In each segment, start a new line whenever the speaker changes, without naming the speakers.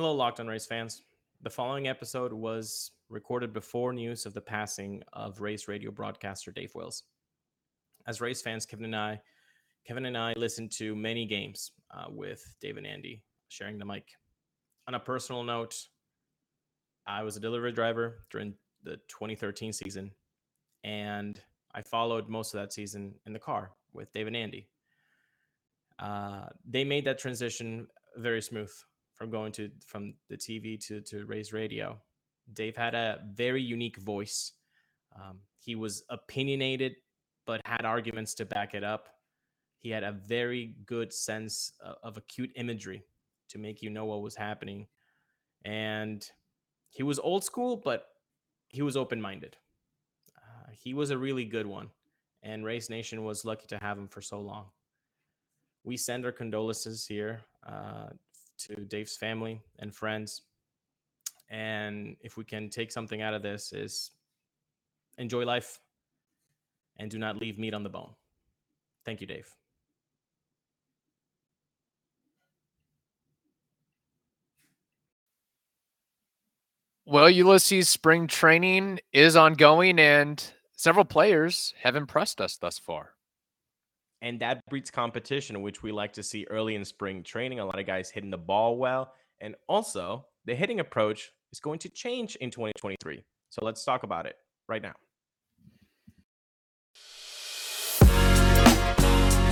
Hello, Locked on Rays fans. The following episode was recorded before news of the passing of Rays radio broadcaster Dave Wills. As Rays fans, Kevin and I, Kevin and I listened to many games uh, with Dave and Andy sharing the mic. On a personal note, I was a delivery driver during the 2013 season, and I followed most of that season in the car with Dave and Andy. Uh, they made that transition very smooth from going to from the TV to to Rays radio. Dave had a very unique voice. Um, he was opinionated, but had arguments to back it up. He had a very good sense of, of acute imagery to make you know what was happening, and he was old school, but he was open minded. Uh, he was a really good one, and Rays Nation was lucky to have him for so long. We send our condolences here uh, to Dave's family and friends. And if we can take something out of this is enjoy life and do not leave meat on the bone. Thank you, Dave.
Well, Ulysses, spring training is ongoing and several players have impressed us thus far.
And that breeds competition, which we like to see early in spring training. A lot of guys hitting the ball well. And also, the hitting approach is going to change in 2023. So let's talk about it right now.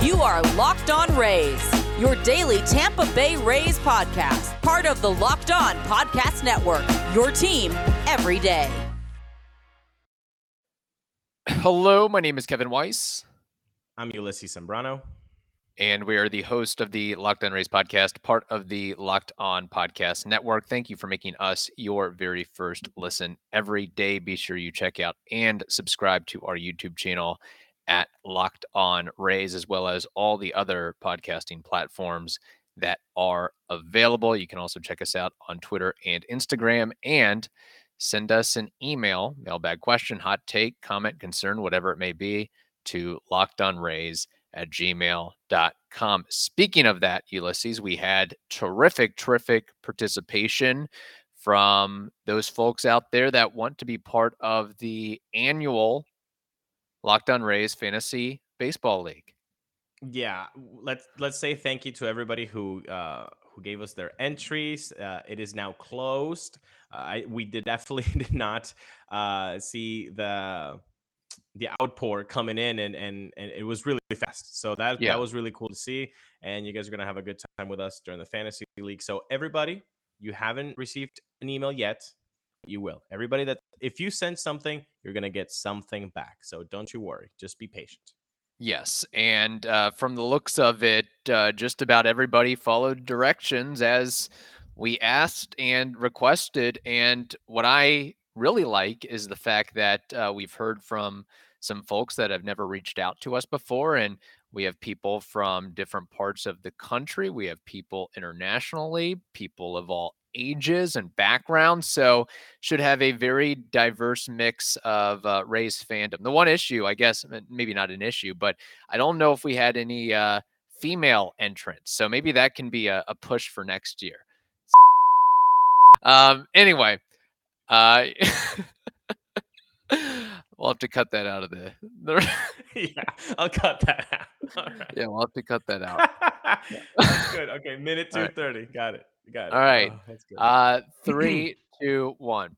You are Locked On Rays, your daily Tampa Bay Rays podcast, part of the Locked On Podcast Network, your team every day.
Hello, my name is Kevin Weiss.
I'm Ulysses Sembrano.
And we are the host of the Locked On Rays podcast, part of the Locked On Podcast Network. Thank you for making us your very first listen every day. Be sure you check out and subscribe to our YouTube channel at Locked On Rays, as well as all the other podcasting platforms that are available. You can also check us out on Twitter and Instagram and send us an email, mailbag question, hot take, comment, concern, whatever it may be, to lockedonrays at gmail.com. Speaking of that, Ulysses, we had terrific, terrific participation from those folks out there that want to be part of the annual Locked On Rays Fantasy Baseball League.
Yeah, let's let's say thank you to everybody who uh, who gave us their entries. Uh, it is now closed. Uh, I, we did definitely did not uh, see the the outpour coming in, and and and it was really fast. So that yeah. that was really cool to see. And you guys are gonna have a good time with us during the fantasy league. So everybody, you haven't received an email yet you will. Everybody that if you send something, you're going to get something back. So don't you worry. Just be patient.
Yes. And uh, from the looks of it, uh, just about everybody followed directions as we asked and requested. And what I really like is the fact that uh, we've heard from some folks that have never reached out to us before. And we have people from different parts of the country. We have people internationally, people of all ages and backgrounds. So should have a very diverse mix of uh, Rays fandom. The one issue, I guess, maybe not an issue, but I don't know if we had any uh, female entrants. So maybe that can be a, a push for next year. Um. Anyway, uh, we'll have to cut that out of the. the...
yeah, I'll cut that out.
Yeah, we'll have to cut that out.
That's good. Okay, minute two thirty. Right. Got it. Got it.
All right. Oh, uh, three, two, one.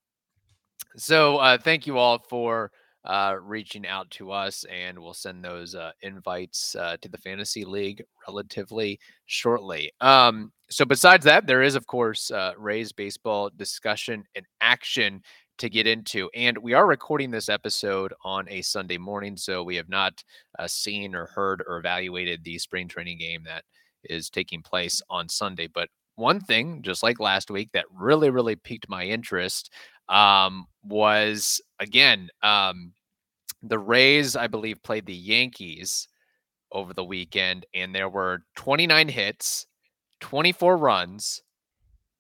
So uh, thank you all for uh, reaching out to us, and we'll send those uh, invites uh, to the fantasy league relatively shortly. Um, so besides that, there is of course uh, Rays baseball discussion and action to get into, and we are recording this episode on a Sunday morning, so we have not uh, seen or heard or evaluated the spring training game that is taking place on Sunday. But one thing, just like last week, that really, really piqued my interest um, was again, um, the Rays, I believe, played the Yankees over the weekend, and there were 29 hits, 24 runs,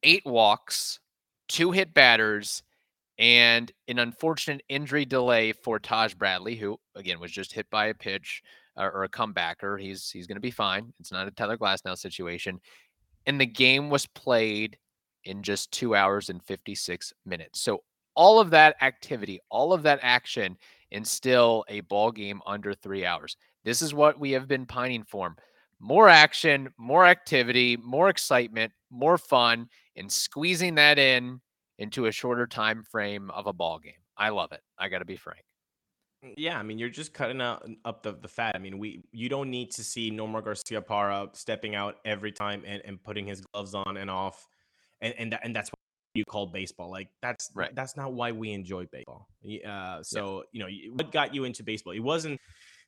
eight walks, two hit batters, and an unfortunate injury delay for Taj Bradley, who again was just hit by a pitch or, or a comebacker. He's he's going to be fine. It's not a Tyler Glasnow situation and the game was played in just two hours and 56 minutes. So all of that activity, all of that action, and still a ball game under three hours. This is what we have been pining for. More action, more activity, more excitement, more fun, and squeezing that in into a shorter time frame of a ball game. I love it. I got to be frank.
Mm, yeah, I mean, you're just cutting out up the, the fat. I mean, we you don't need to see Nomar Garciaparra stepping out every time and, and putting his gloves on and off, and and that, and that's what you call baseball. Like that's
right.
That's not why we enjoy baseball. Uh, so yeah. you know what got you into baseball? It wasn't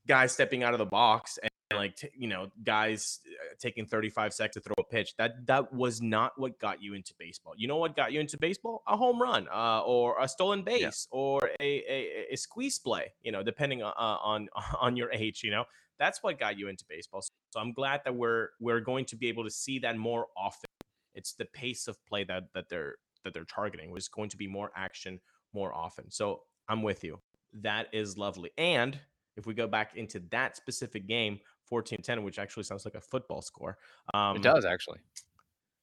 guys stepping out of the box and like t- you know guys uh, taking 35 seconds to throw a pitch that that was not what got you into baseball. You know what got you into baseball? A home run uh, or a stolen base yeah. or a, a, a, squeeze play you know depending on, uh, on on your age you know? That's what got you into baseball. So i'm glad that we're we're going to be able to see that more often. It's the pace of play that that they're that they're targeting was going to be more action more often. So i'm with you. That is lovely. And if we go back into that specific game 14 10, which actually sounds like a football score.
Um, it does actually.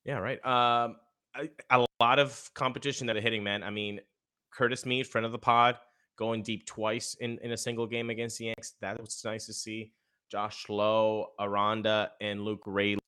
Yeah, right. Um, a, a lot of competition that are hitting, man. I mean, Curtis Mead, friend of the pod, going deep twice in, in a single game against the Yanks. That was nice to see. Josh Lowe, Aranda, and Luke Raley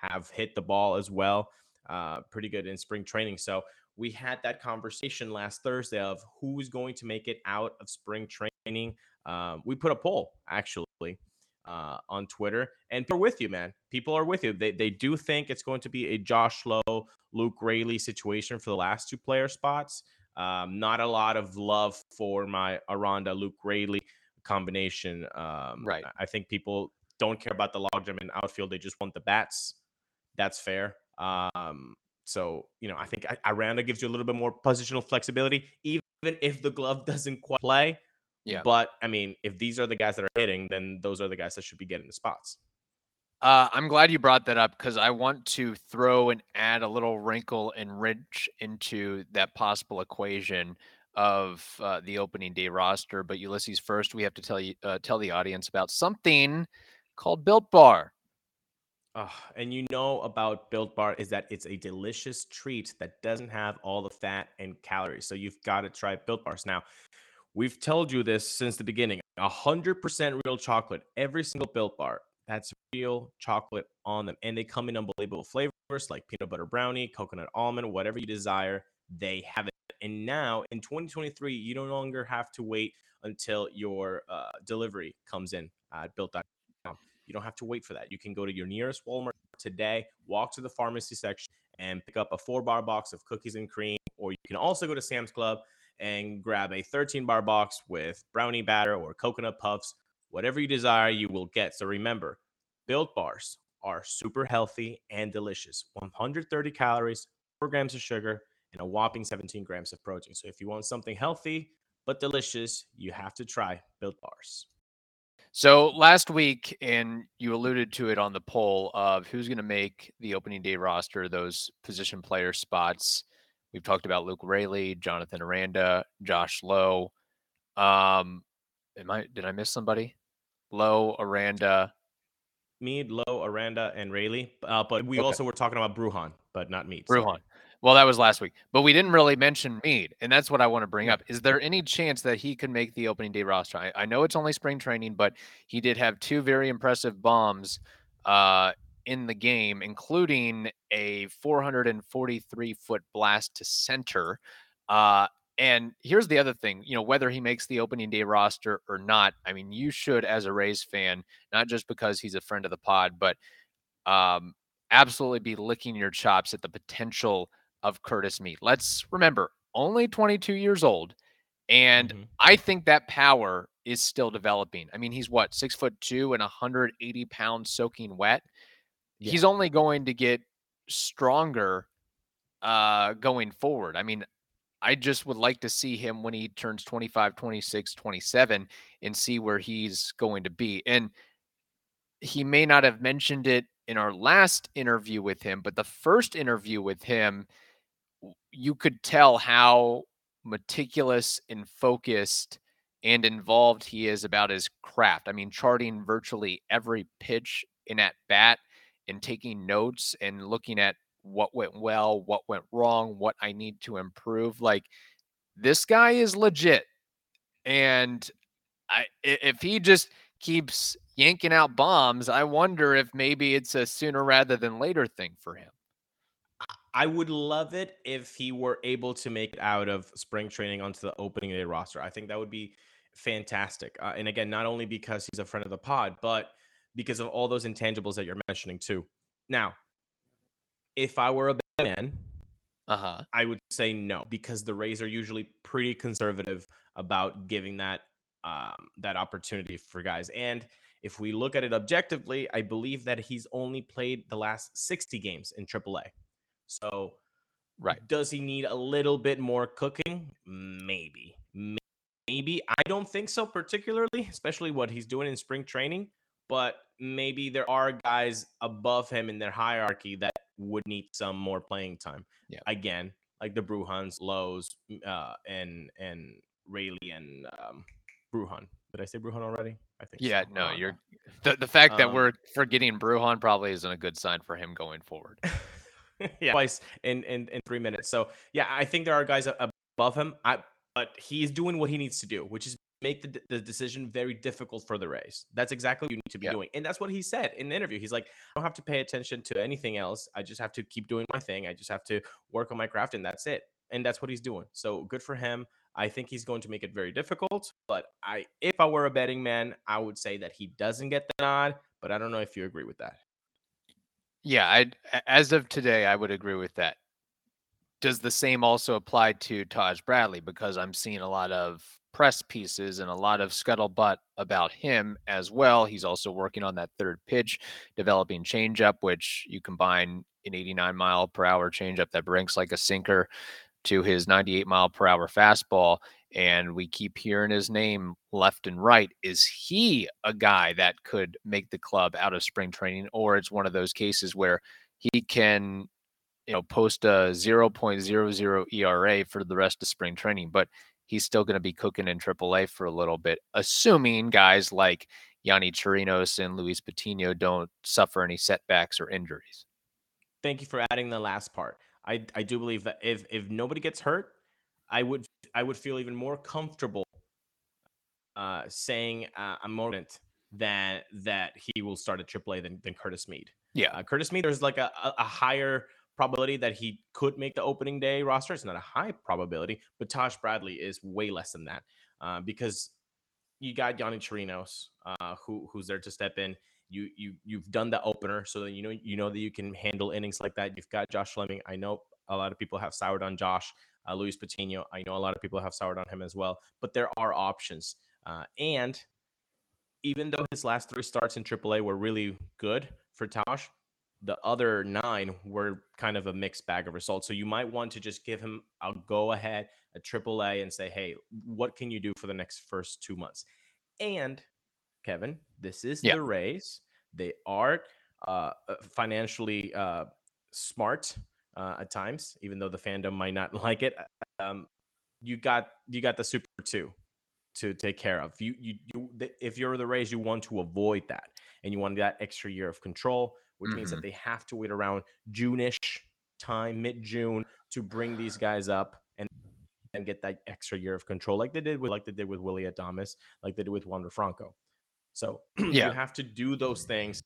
have hit the ball as well. Uh, pretty good in spring training. So we had that conversation last Thursday of who's going to make it out of spring training. Um, we put a poll actually uh, on Twitter, and people are with you, man. People are with you. They they do think it's going to be a Josh Lowe, Luke Raley situation for the last two player spots. Um, not a lot of love for my Aranda Luke Raley combination. Um,
right.
I think people don't care about the logjam in outfield. They just want the bats. That's fair. Um, so you know, I think Aranda gives you a little bit more positional flexibility, even if the glove doesn't quite play.
Yeah.
But I mean, if these are the guys that are hitting, then those are the guys that should be getting the spots.
Uh, I'm glad you brought that up because I want to throw and add a little wrinkle and wrench into that possible equation of uh, the opening day roster. But Ulysses, first we have to tell you uh, tell the audience about something called Built Bar.
and you know about Built Bar is that it's a delicious treat that doesn't have all the fat and calories. So you've got to try Built Bars now. We've told you this since the beginning. 100% real chocolate, every single built bar. That's real chocolate on them. And they come in unbelievable flavors like peanut butter brownie, coconut almond, whatever you desire, they have it. And now in 2023, you no longer have to wait until your uh, delivery comes in at built.com. You don't have to wait for that. You can go to your nearest Walmart today, walk to the pharmacy section, and pick up a four bar box of cookies and cream. Or you can also go to Sam's Club and grab a 13 bar box with brownie batter or coconut puffs. Whatever you desire, you will get. So remember, built bars are super healthy and delicious 130 calories, 4 grams of sugar, and a whopping 17 grams of protein. So if you want something healthy but delicious, you have to try built bars.
So last week, and you alluded to it on the poll of who's going to make the opening day roster, those position player spots. We've talked about Luke Raley, Jonathan Aranda, Josh Lowe. Um, am I did I miss somebody? Lowe, Aranda,
Mead, Lowe, Aranda, and Raley. Uh, but we okay. also were talking about Bruján, but not Mead.
Bruján. Well, that was last week, but we didn't really mention Mead, and that's what I want to bring up. Is there any chance that he could make the opening day roster? I, I, know it's only spring training, but he did have two very impressive bombs uh, in the game, including a 443 foot blast to center. Uh, and here's the other thing, you know, whether he makes the opening day roster or not, I mean, you should, as a Rays fan, not just because he's a friend of the pod, but um, absolutely be licking your chops at the potential of Curtis Mead. Let's remember, only 22 years old. And mm-hmm. I think that power is still developing. I mean, he's what, six foot two and 180 pounds soaking wet yeah. he's only going to get stronger uh going forward. I mean, I just would like to see him when he turns 25, 26, 27 and see where he's going to be. And he may not have mentioned it in our last interview with him, but the first interview with him, you could tell how meticulous and focused and involved he is about his craft. I mean, charting virtually every pitch in at bat and taking notes and looking at what went well, what went wrong, what I need to improve. Like this guy is legit. And I if he just keeps yanking out bombs, I wonder if maybe it's a sooner rather than later thing for him.
I would love it if he were able to make it out of spring training onto the opening day roster. I think that would be fantastic. Uh, and again, not only because he's a friend of the pod, but because of all those intangibles that you're mentioning too. Now, if I were a man,
uh-huh.
I would say no because the Rays are usually pretty conservative about giving that um, that opportunity for guys. And if we look at it objectively, I believe that he's only played the last 60 games in AAA. So,
right,
does he need a little bit more cooking? Maybe, maybe. I don't think so, particularly, especially what he's doing in spring training. But maybe there are guys above him in their hierarchy that would need some more playing time.
Yeah.
Again, like the Brujáns, Lowe's, uh, and and Raley and um, Bruján. Did I say Bruján already? I think.
Yeah,
so.
no, you're the the fact that
Um,
we're forgetting Bruján probably isn't a good sign for him going forward.
yeah, twice in, in in three minutes. So yeah, I think there are guys above him. I but he's doing what he needs to do, which is make the, d- the decision very difficult for the Rays. That's exactly what you need to be
Yeah.
doing, and that's what he said in the interview. He's like, I don't have to pay attention to anything else. I just have to keep doing my thing. I just have to work on my craft, and that's it. And that's what he's doing. So good for him. I think he's going to make it very difficult. But I, if I were a betting man, I would say that he doesn't get the nod. But I don't know if you agree with that.
Yeah, I as of today, I would agree with that. Does the same also apply to Taj Bradley? Because I'm seeing a lot of press pieces and a lot of scuttlebutt about him as well. He's also working on that third pitch, developing changeup, which you combine an 89 mile per hour changeup that brings like a sinker to his 98 mile per hour fastball. And we keep hearing his name left and right. Is he a guy that could make the club out of spring training? Or it's one of those cases where he can, you know, post a 0.00 ERA for the rest of spring training, but he's still going to be cooking in AAA for a little bit, assuming guys like Yonny Chirinos and Luis Patino don't suffer any setbacks or injuries.
Thank you for adding the last part. I I do believe that if if nobody gets hurt, I would I would feel even more comfortable uh, saying uh, I'm more that he will start at AAA than than Curtis Mead.
Yeah.
Uh, Curtis Mead, there's like a, a, a higher probability that he could make the opening day roster. It's not a high probability, but Taj Bradley is way less than that uh, because you got Yonny Chirinos, uh, who who's there to step in. You you you've done the opener, so that you know you know that you can handle innings like that. You've got Josh Fleming. I know a lot of people have soured on Josh. Uh, Luis Patino. I know a lot of people have soured on him as well, but there are options. Uh, and even though his last three starts in AAA were really good for Tosh, the other nine were kind of a mixed bag of results. So you might want to just give him a go ahead a triple A, and say, hey, what can you do for the next first two months? And Kevin, this is
Yeah.
the Rays. They are uh, uh, financially uh, smart uh, at times, even though the fandom might not like it. Um, you got you got the Super Two to take care of. You you you if you're the Rays, you want to avoid that, and you want that extra year of control, which means that they have to wait around June-ish time, mid June, to bring these guys up and and get that extra year of control, like they did with like they did with Willy Adames, like they did with Wander Franco. So
Yeah.
you have to do those things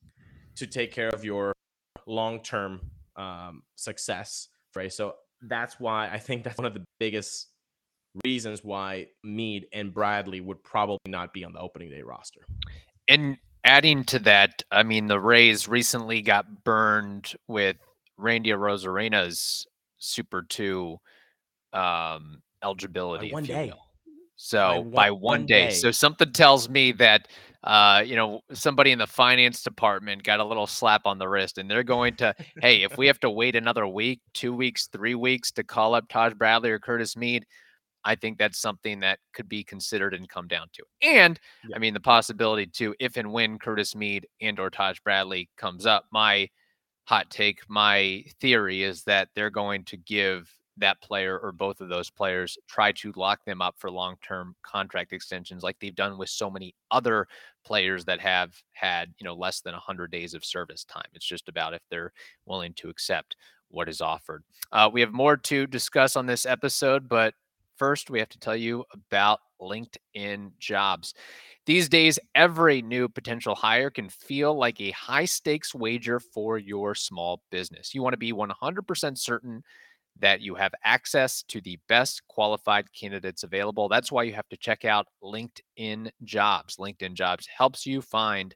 to take care of your long-term um, success, right? So that's why I think that's one of the biggest reasons why Mead and Bradley would probably not be on the opening day roster.
And adding to that, I mean, the Rays recently got burned with Randy Arozarena's Super 2 um, eligibility.
one day.
So
one-
by one,
one
day.
day.
So something tells me that uh, you know, somebody in the finance department got a little slap on the wrist and they're going to, hey, if we have to wait another week, two weeks, three weeks to call up Taj Bradley or Curtis Mead, I think that's something that could be considered and come down to. And
Yeah.
I mean, the possibility too, if and when Curtis Mead and or Taj Bradley comes up, my hot take, my theory is that they're going to give that player or both of those players try to lock them up for long-term contract extensions like they've done with so many other players that have had you know less than 100 days of service time it's just about if they're willing to accept what is offered. Uh, we have more to discuss on this episode, but first we have to tell you about LinkedIn jobs. These days, every new potential hire can feel like a high stakes wager for your small business. You want to be 100% certain that you have access to the best qualified candidates available. That's why you have to check out LinkedIn Jobs. LinkedIn Jobs helps you find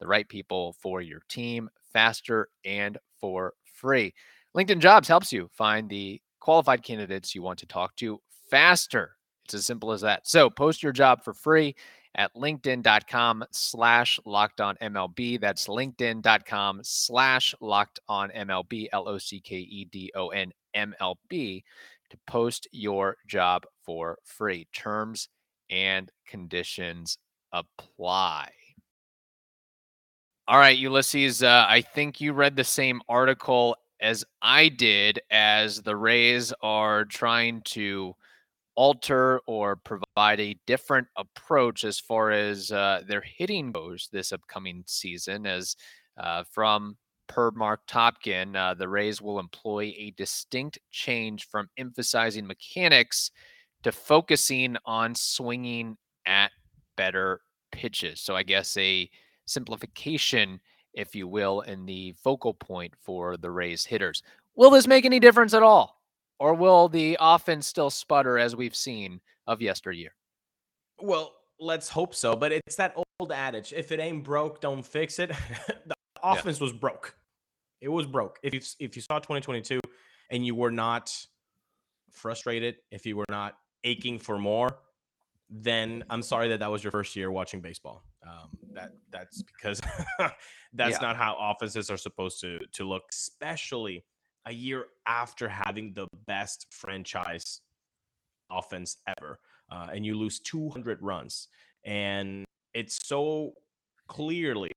the right people for your team faster and for free. LinkedIn Jobs helps you find the qualified candidates you want to talk to faster. It's as simple as that. So post your job for free at linkedin.com slash locked on MLB. That's linkedin.com slash locked on MLB, L O C K E D O N MLB to post your job for free. Terms and conditions apply. All right, Ulysses, uh, I think you read the same article as I did as the Rays are trying to alter or provide a different approach as far as uh, their hitting goes this upcoming season. As uh, from per Marc Topkin, uh, the Rays will employ a distinct change from emphasizing mechanics to focusing on swinging at better pitches. So I guess a simplification, if you will, in the focal point for the Rays hitters. Will this make any difference at all? Or will the offense still sputter as we've seen of yesteryear?
Well, let's hope so. But it's that old adage if it ain't broke, don't fix it. the offense yeah. was broke. It was broke. If you, if you saw 2022 and you were not frustrated, if you were not aching for more, then I'm sorry that that was your first year watching baseball. Um, that that's because that's yeah. not how offenses are supposed to to look, especially a year after having the best franchise offense ever, uh, and you lose 200 runs, and it's so clearly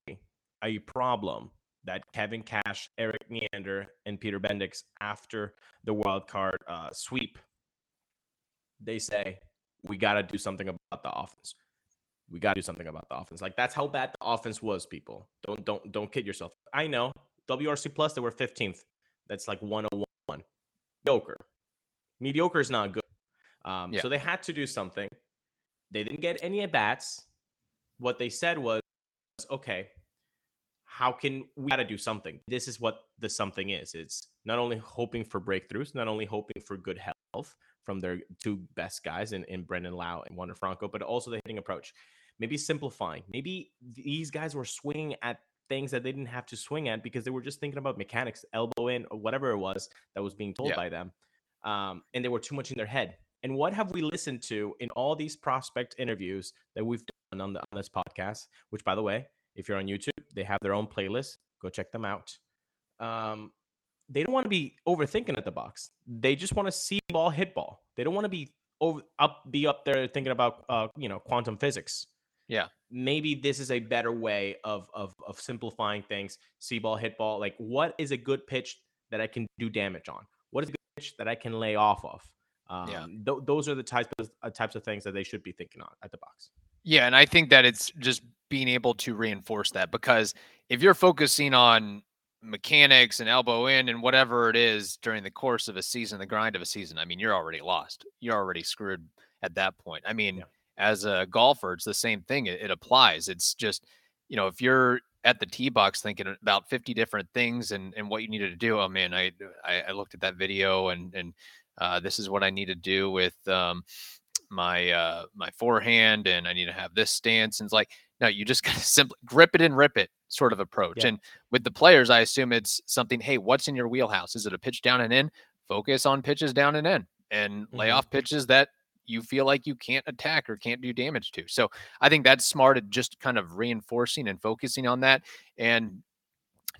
a problem that Kevin Cash, Erik Neander, and Peter Bendix after the wild card uh, sweep, they say we got to do something about the offense. We got to do something about the offense. Like that's how bad the offense was. People don't don't don't kid yourself. I know WRC plus they were 15th. That's like 101. Mediocre. Mediocre is not good. Um, yeah. So they had to do something. They didn't get any at bats. What they said was, okay, how can we got to do something? This is what the something is. It's not only hoping for breakthroughs, not only hoping for good health, from their two best guys in, in Brandon Lowe and Wander Franco, but also the hitting approach. Maybe simplifying. Maybe these guys were swinging at things that they didn't have to swing at because they were just thinking about mechanics, elbow in, or whatever it was that was being told yeah. by them. Um, and they were too much in their head. And what have we listened to in all these prospect interviews that we've done on, the, on this podcast? Which, by the way, if you're on YouTube, they have their own playlist. Go check them out. Um, they don't want to be overthinking at the box. They just want to see ball, hit ball. They don't want to be over up, be up there thinking about uh, you know quantum physics.
Yeah,
maybe this is a better way of of of simplifying things. See ball, hit ball. Like, what is a good pitch that I can do damage on? What is a good pitch that I can lay off of? Um, yeah. Th- those are the types of uh, types of things that they should be thinking on at the box.
Yeah, and I think that it's just being able to reinforce that because if you're focusing on mechanics and elbow in and whatever it is during the course of a season, the grind of a season, I mean, you're already lost. You're already screwed at that point. I mean, yeah. As a golfer, it's the same thing. It, it, applies. It's just, you know, if you're at the tee box thinking about 50 different things and, and what you needed to do, oh man, I, I, I looked at that video and, and uh, this is what I need to do with um, my, uh, my forehand and I need to have this stance. And it's like, no, you just gotta simply grip it and rip it sort of approach. Yeah. And with the players, I assume it's something, hey, what's in your wheelhouse? Is it a pitch down and in? Focus on pitches down and in and mm-hmm. lay off pitches that you feel like you can't attack or can't do damage to. So I think that's smart at just kind of reinforcing and focusing on that. And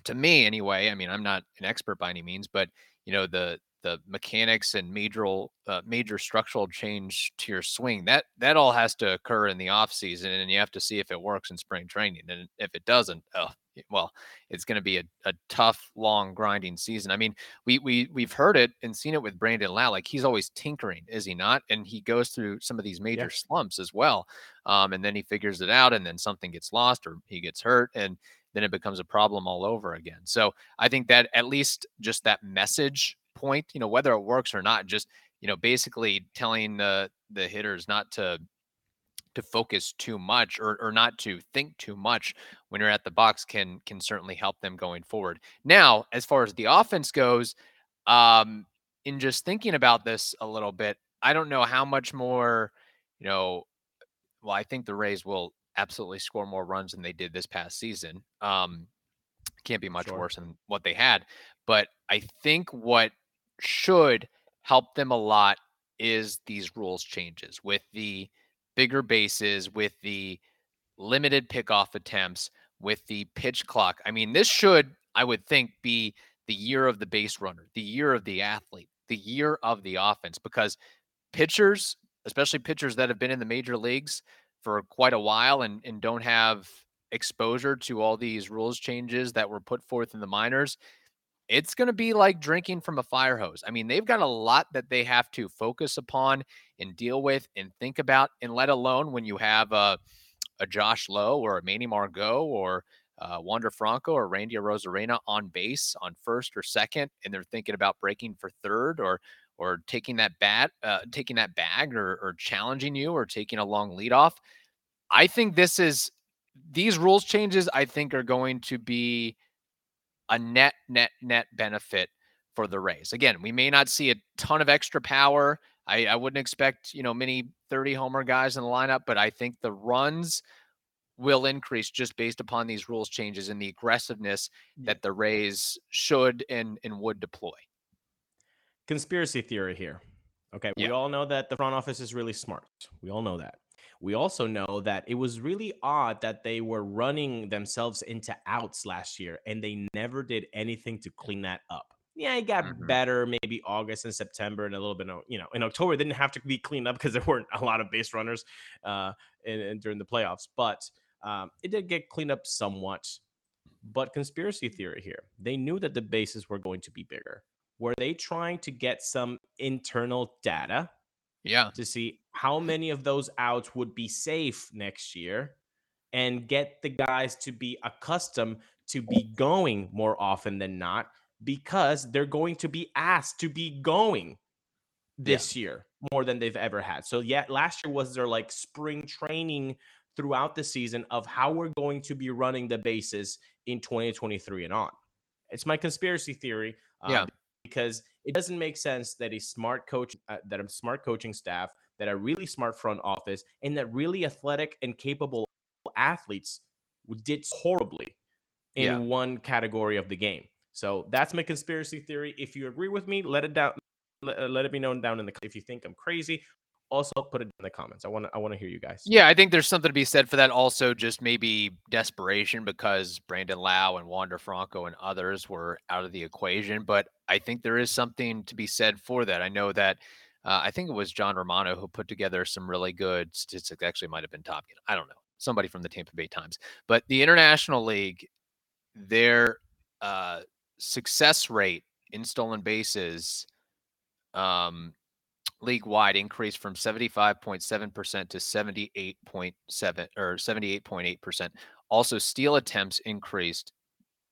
to me, anyway, I mean, I'm not an expert by any means, but you know, the the mechanics and major uh, major structural change to your swing that that all has to occur in the off season and you have to see if it works in spring training and if it doesn't oh, well it's going to be a, a tough long grinding season i mean we we we've heard it and seen it with brandon Lowe. like he's always tinkering is he not and he goes through some of these major yeah. slumps as well um, and then he figures it out and then something gets lost or he gets hurt and then it becomes a problem all over again. So I think that at least just that message point, you know, whether it works or not, just you know, basically telling the the hitters not to to focus too much or, or not to think too much when you're at the box can can certainly help them going forward. Now, as far as the offense goes, um, in just thinking about this a little bit, I don't know how much more, you know, well, I think the Rays will absolutely score more runs than they did this past season. Um, can't be much sure. worse than what they had. But I think what should help them a lot is these rules changes with the bigger bases, with the limited pickoff attempts, with the pitch clock. I mean, this should, I would think, be the year of the base runner, the year of the athlete, the year of the offense, because pitchers, especially pitchers that have been in the major leagues for quite a while and, and don't have exposure to all these rules changes that were put forth in the minors, it's going to be like drinking from a fire hose. I mean, they've got a lot that they have to focus upon and deal with and think about, and let alone when you have a, a Josh Lowe or a Manny Margot or uh, Wander Franco or Randy Arozarena on base on first or second, and they're thinking about breaking for third or or taking that bat, uh, taking that bag, or, or challenging you, or taking a long lead off. I think this is these rules changes. I think are going to be a net, net, net benefit for the Rays. Again, we may not see a ton of extra power. I, I wouldn't expect, you know, many 30 homer guys in the lineup, but I think the runs will increase just based upon these rules changes and the aggressiveness that the Rays should and, and would deploy.
Conspiracy theory here. Okay. Yeah. We all know that the front office is really smart. We all know that. We also know that it was really odd that they were running themselves into outs last year and they never did anything to clean that up. Yeah, it got mm-hmm. better maybe August and September and a little bit of, you know, in October didn't have to be cleaned up because there weren't a lot of base runners uh in, in during the playoffs, but um, it did get cleaned up somewhat. But conspiracy theory here. They knew that the bases were going to be bigger. Were they trying to get some internal data
yeah.
To see how many of those outs would be safe next year and get the guys to be accustomed to be going more often than not because they're going to be asked to be going this yeah. year more than they've ever had. So yeah, last year was their like spring training throughout the season of how we're going to be running the bases in 2023 and on. It's my conspiracy theory.
Um, yeah
because it doesn't make sense that a smart coach, uh, that a smart coaching staff, that a really smart front office, and that really athletic and capable athletes did horribly in yeah. one category of the game. So that's my conspiracy theory. If you agree with me, let it down. Let, uh, let it be known down in the. If you think I'm crazy, also put it in the comments. I want to I want to hear you guys.
Yeah, I think there's something to be said for that. Also, just maybe desperation because Brandon Lowe and Wander Franco and others were out of the equation. But I think there is something to be said for that. I know that uh, I think it was John Romano who put together some really good statistics. Actually, might have been Top I don't know. Somebody from the Tampa Bay Times. But the International League, their uh, success rate in stolen bases um, league wide increased from 75.7% to 78.7 or 78.8%. Also, steal attempts increased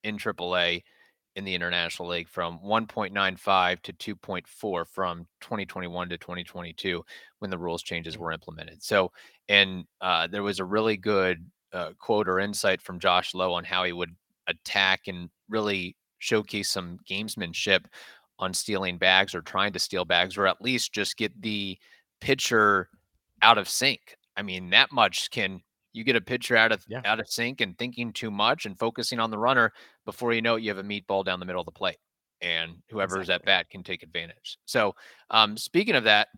in AAA in the International League from 1.95 to 2.4 from 2021 to 2022 when the rules changes were implemented. So, and uh, there was a really good uh, quote or insight from Josh Lowe on how he would attack and really showcase some gamesmanship on stealing bags or trying to steal bags or at least just get the pitcher out of sync. I mean, that much can you get a pitcher out of yeah. out of sync and thinking too much and focusing on the runner before you know it, you have a meatball down the middle of the plate and whoever's exactly. at bat can take advantage. So, um, speaking of that,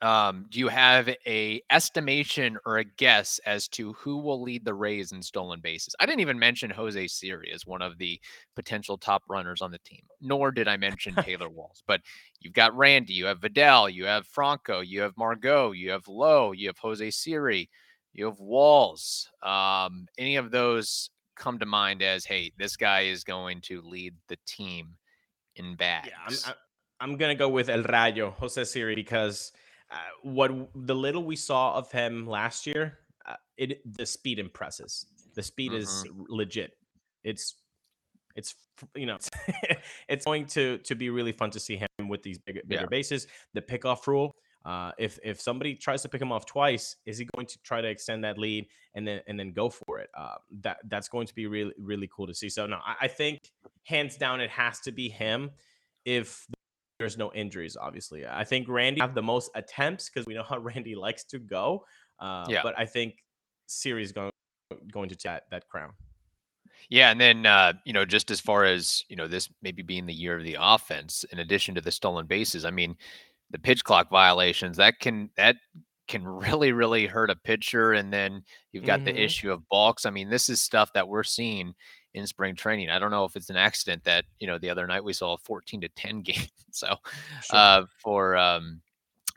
um, do you have a estimation or a guess as to who will lead the Rays in stolen bases? I didn't even mention Jose Siri as one of the potential top runners on the team, nor did I mention Taylor Walls. But you've got Randy, you have Vidal, you have Franco, you have Margot, you have Lowe, you have Jose Siri, you have Walls. Um, any of those come to mind as, hey, this guy is going to lead the team in bags?
Yeah, I'm, I'm gonna go with El Rayo, Jose Siri, because uh, what the little we saw of him last year, uh, it the speed impresses. The speed mm-hmm. is legit. it's it's you know it's going to to be really fun to see him with these bigger bigger
Yeah.
bases. The pickoff rule. Uh, if if somebody tries to pick him off twice, is he going to try to extend that lead and then and then go for it? Uh, that that's going to be really really cool to see. So no, I, I think hands down it has to be him. If there's no injuries, obviously, I think Randy have the most attempts because we know how Randy likes to go. Uh,
Yeah.
But I think Siri's going going to take that, that crown.
Yeah, and then uh, you know, just as far as you know, this maybe being the year of the offense, in addition to the stolen bases, I mean, the pitch clock violations that can that can really really hurt a pitcher, and then you've got
Mhm.
the issue of balks. I mean, this is stuff that we're seeing in spring training. I don't know if it's an accident that you know the other night we saw a 14 to 10 game, so
Sure.
uh, for um,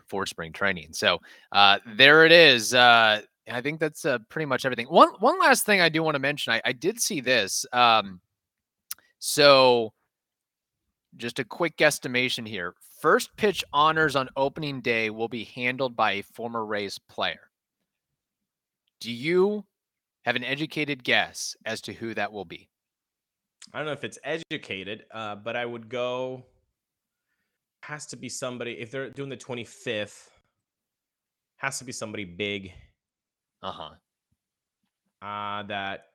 for spring training. So uh, there it is. Uh, I think that's uh, pretty much everything. One one last thing I do want to mention. I, I did see this. Um, so just a quick guesstimation here. First pitch honors on opening day will be handled by a former Rays player. Do you have an educated guess as to who that will be?
I don't know if it's educated, uh, but I would go. Has to be somebody if they're doing the 25th. Has to be somebody big
Uh huh.
uh, that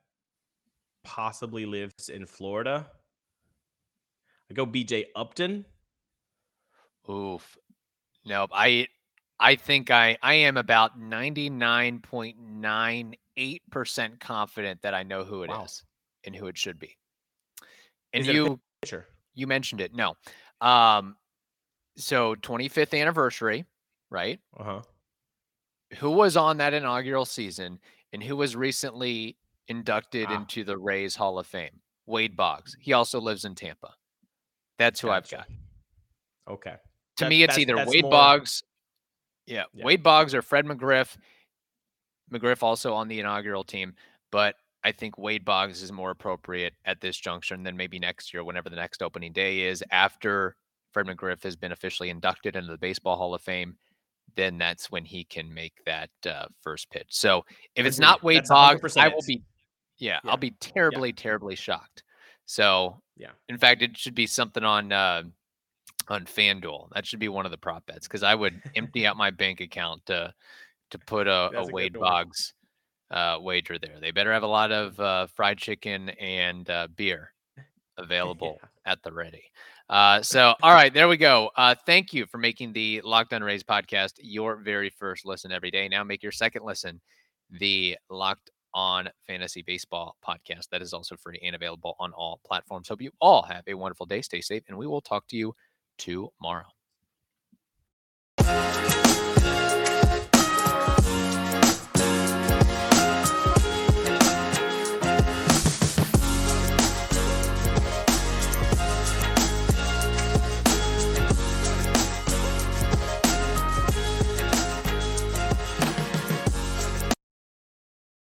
possibly lives in Florida. I go BJ Upton.
Oof. Nope. I I think I I am about 99.98% confident that I know who it is
Wow.
and who it should be. And
Is
you you mentioned it. No. Um so 25th anniversary, right?
Uh huh.
Who was on that inaugural season and who was recently inducted
Ah.
into the Rays Hall of Fame? Wade Boggs. He also lives in Tampa. That's who I've got.
Okay.
to me, it's either Wade
more-
Boggs. Yeah,
Yeah.
Wade Boggs or Fred McGriff. McGriff also on the inaugural team, but I think Wade Boggs is more appropriate at this juncture, and then maybe next year, whenever the next opening day is, after Fred McGriff has been officially inducted into the Baseball Hall of Fame, then that's when he can make that uh, first pitch. So if it's not Wade
That's
Boggs, I will be, yeah,
Yeah.
I'll be terribly, terribly shocked. So
Yeah.
in fact, it should be something on uh, on FanDuel. That should be one of the prop bets because I would empty out my bank account to to put a, a
That's a
Wade. Boggs uh, wager there. They better have a lot of uh, fried chicken and uh, beer available
Yeah.
at the ready. Uh, so, all right, there we go. Uh, thank you for making the Locked On Rays podcast your very first listen every day. Now make your second listen the Locked On Fantasy Baseball podcast. That is also free and available on all platforms. Hope you all have a wonderful day. Stay safe, and we will talk to you tomorrow.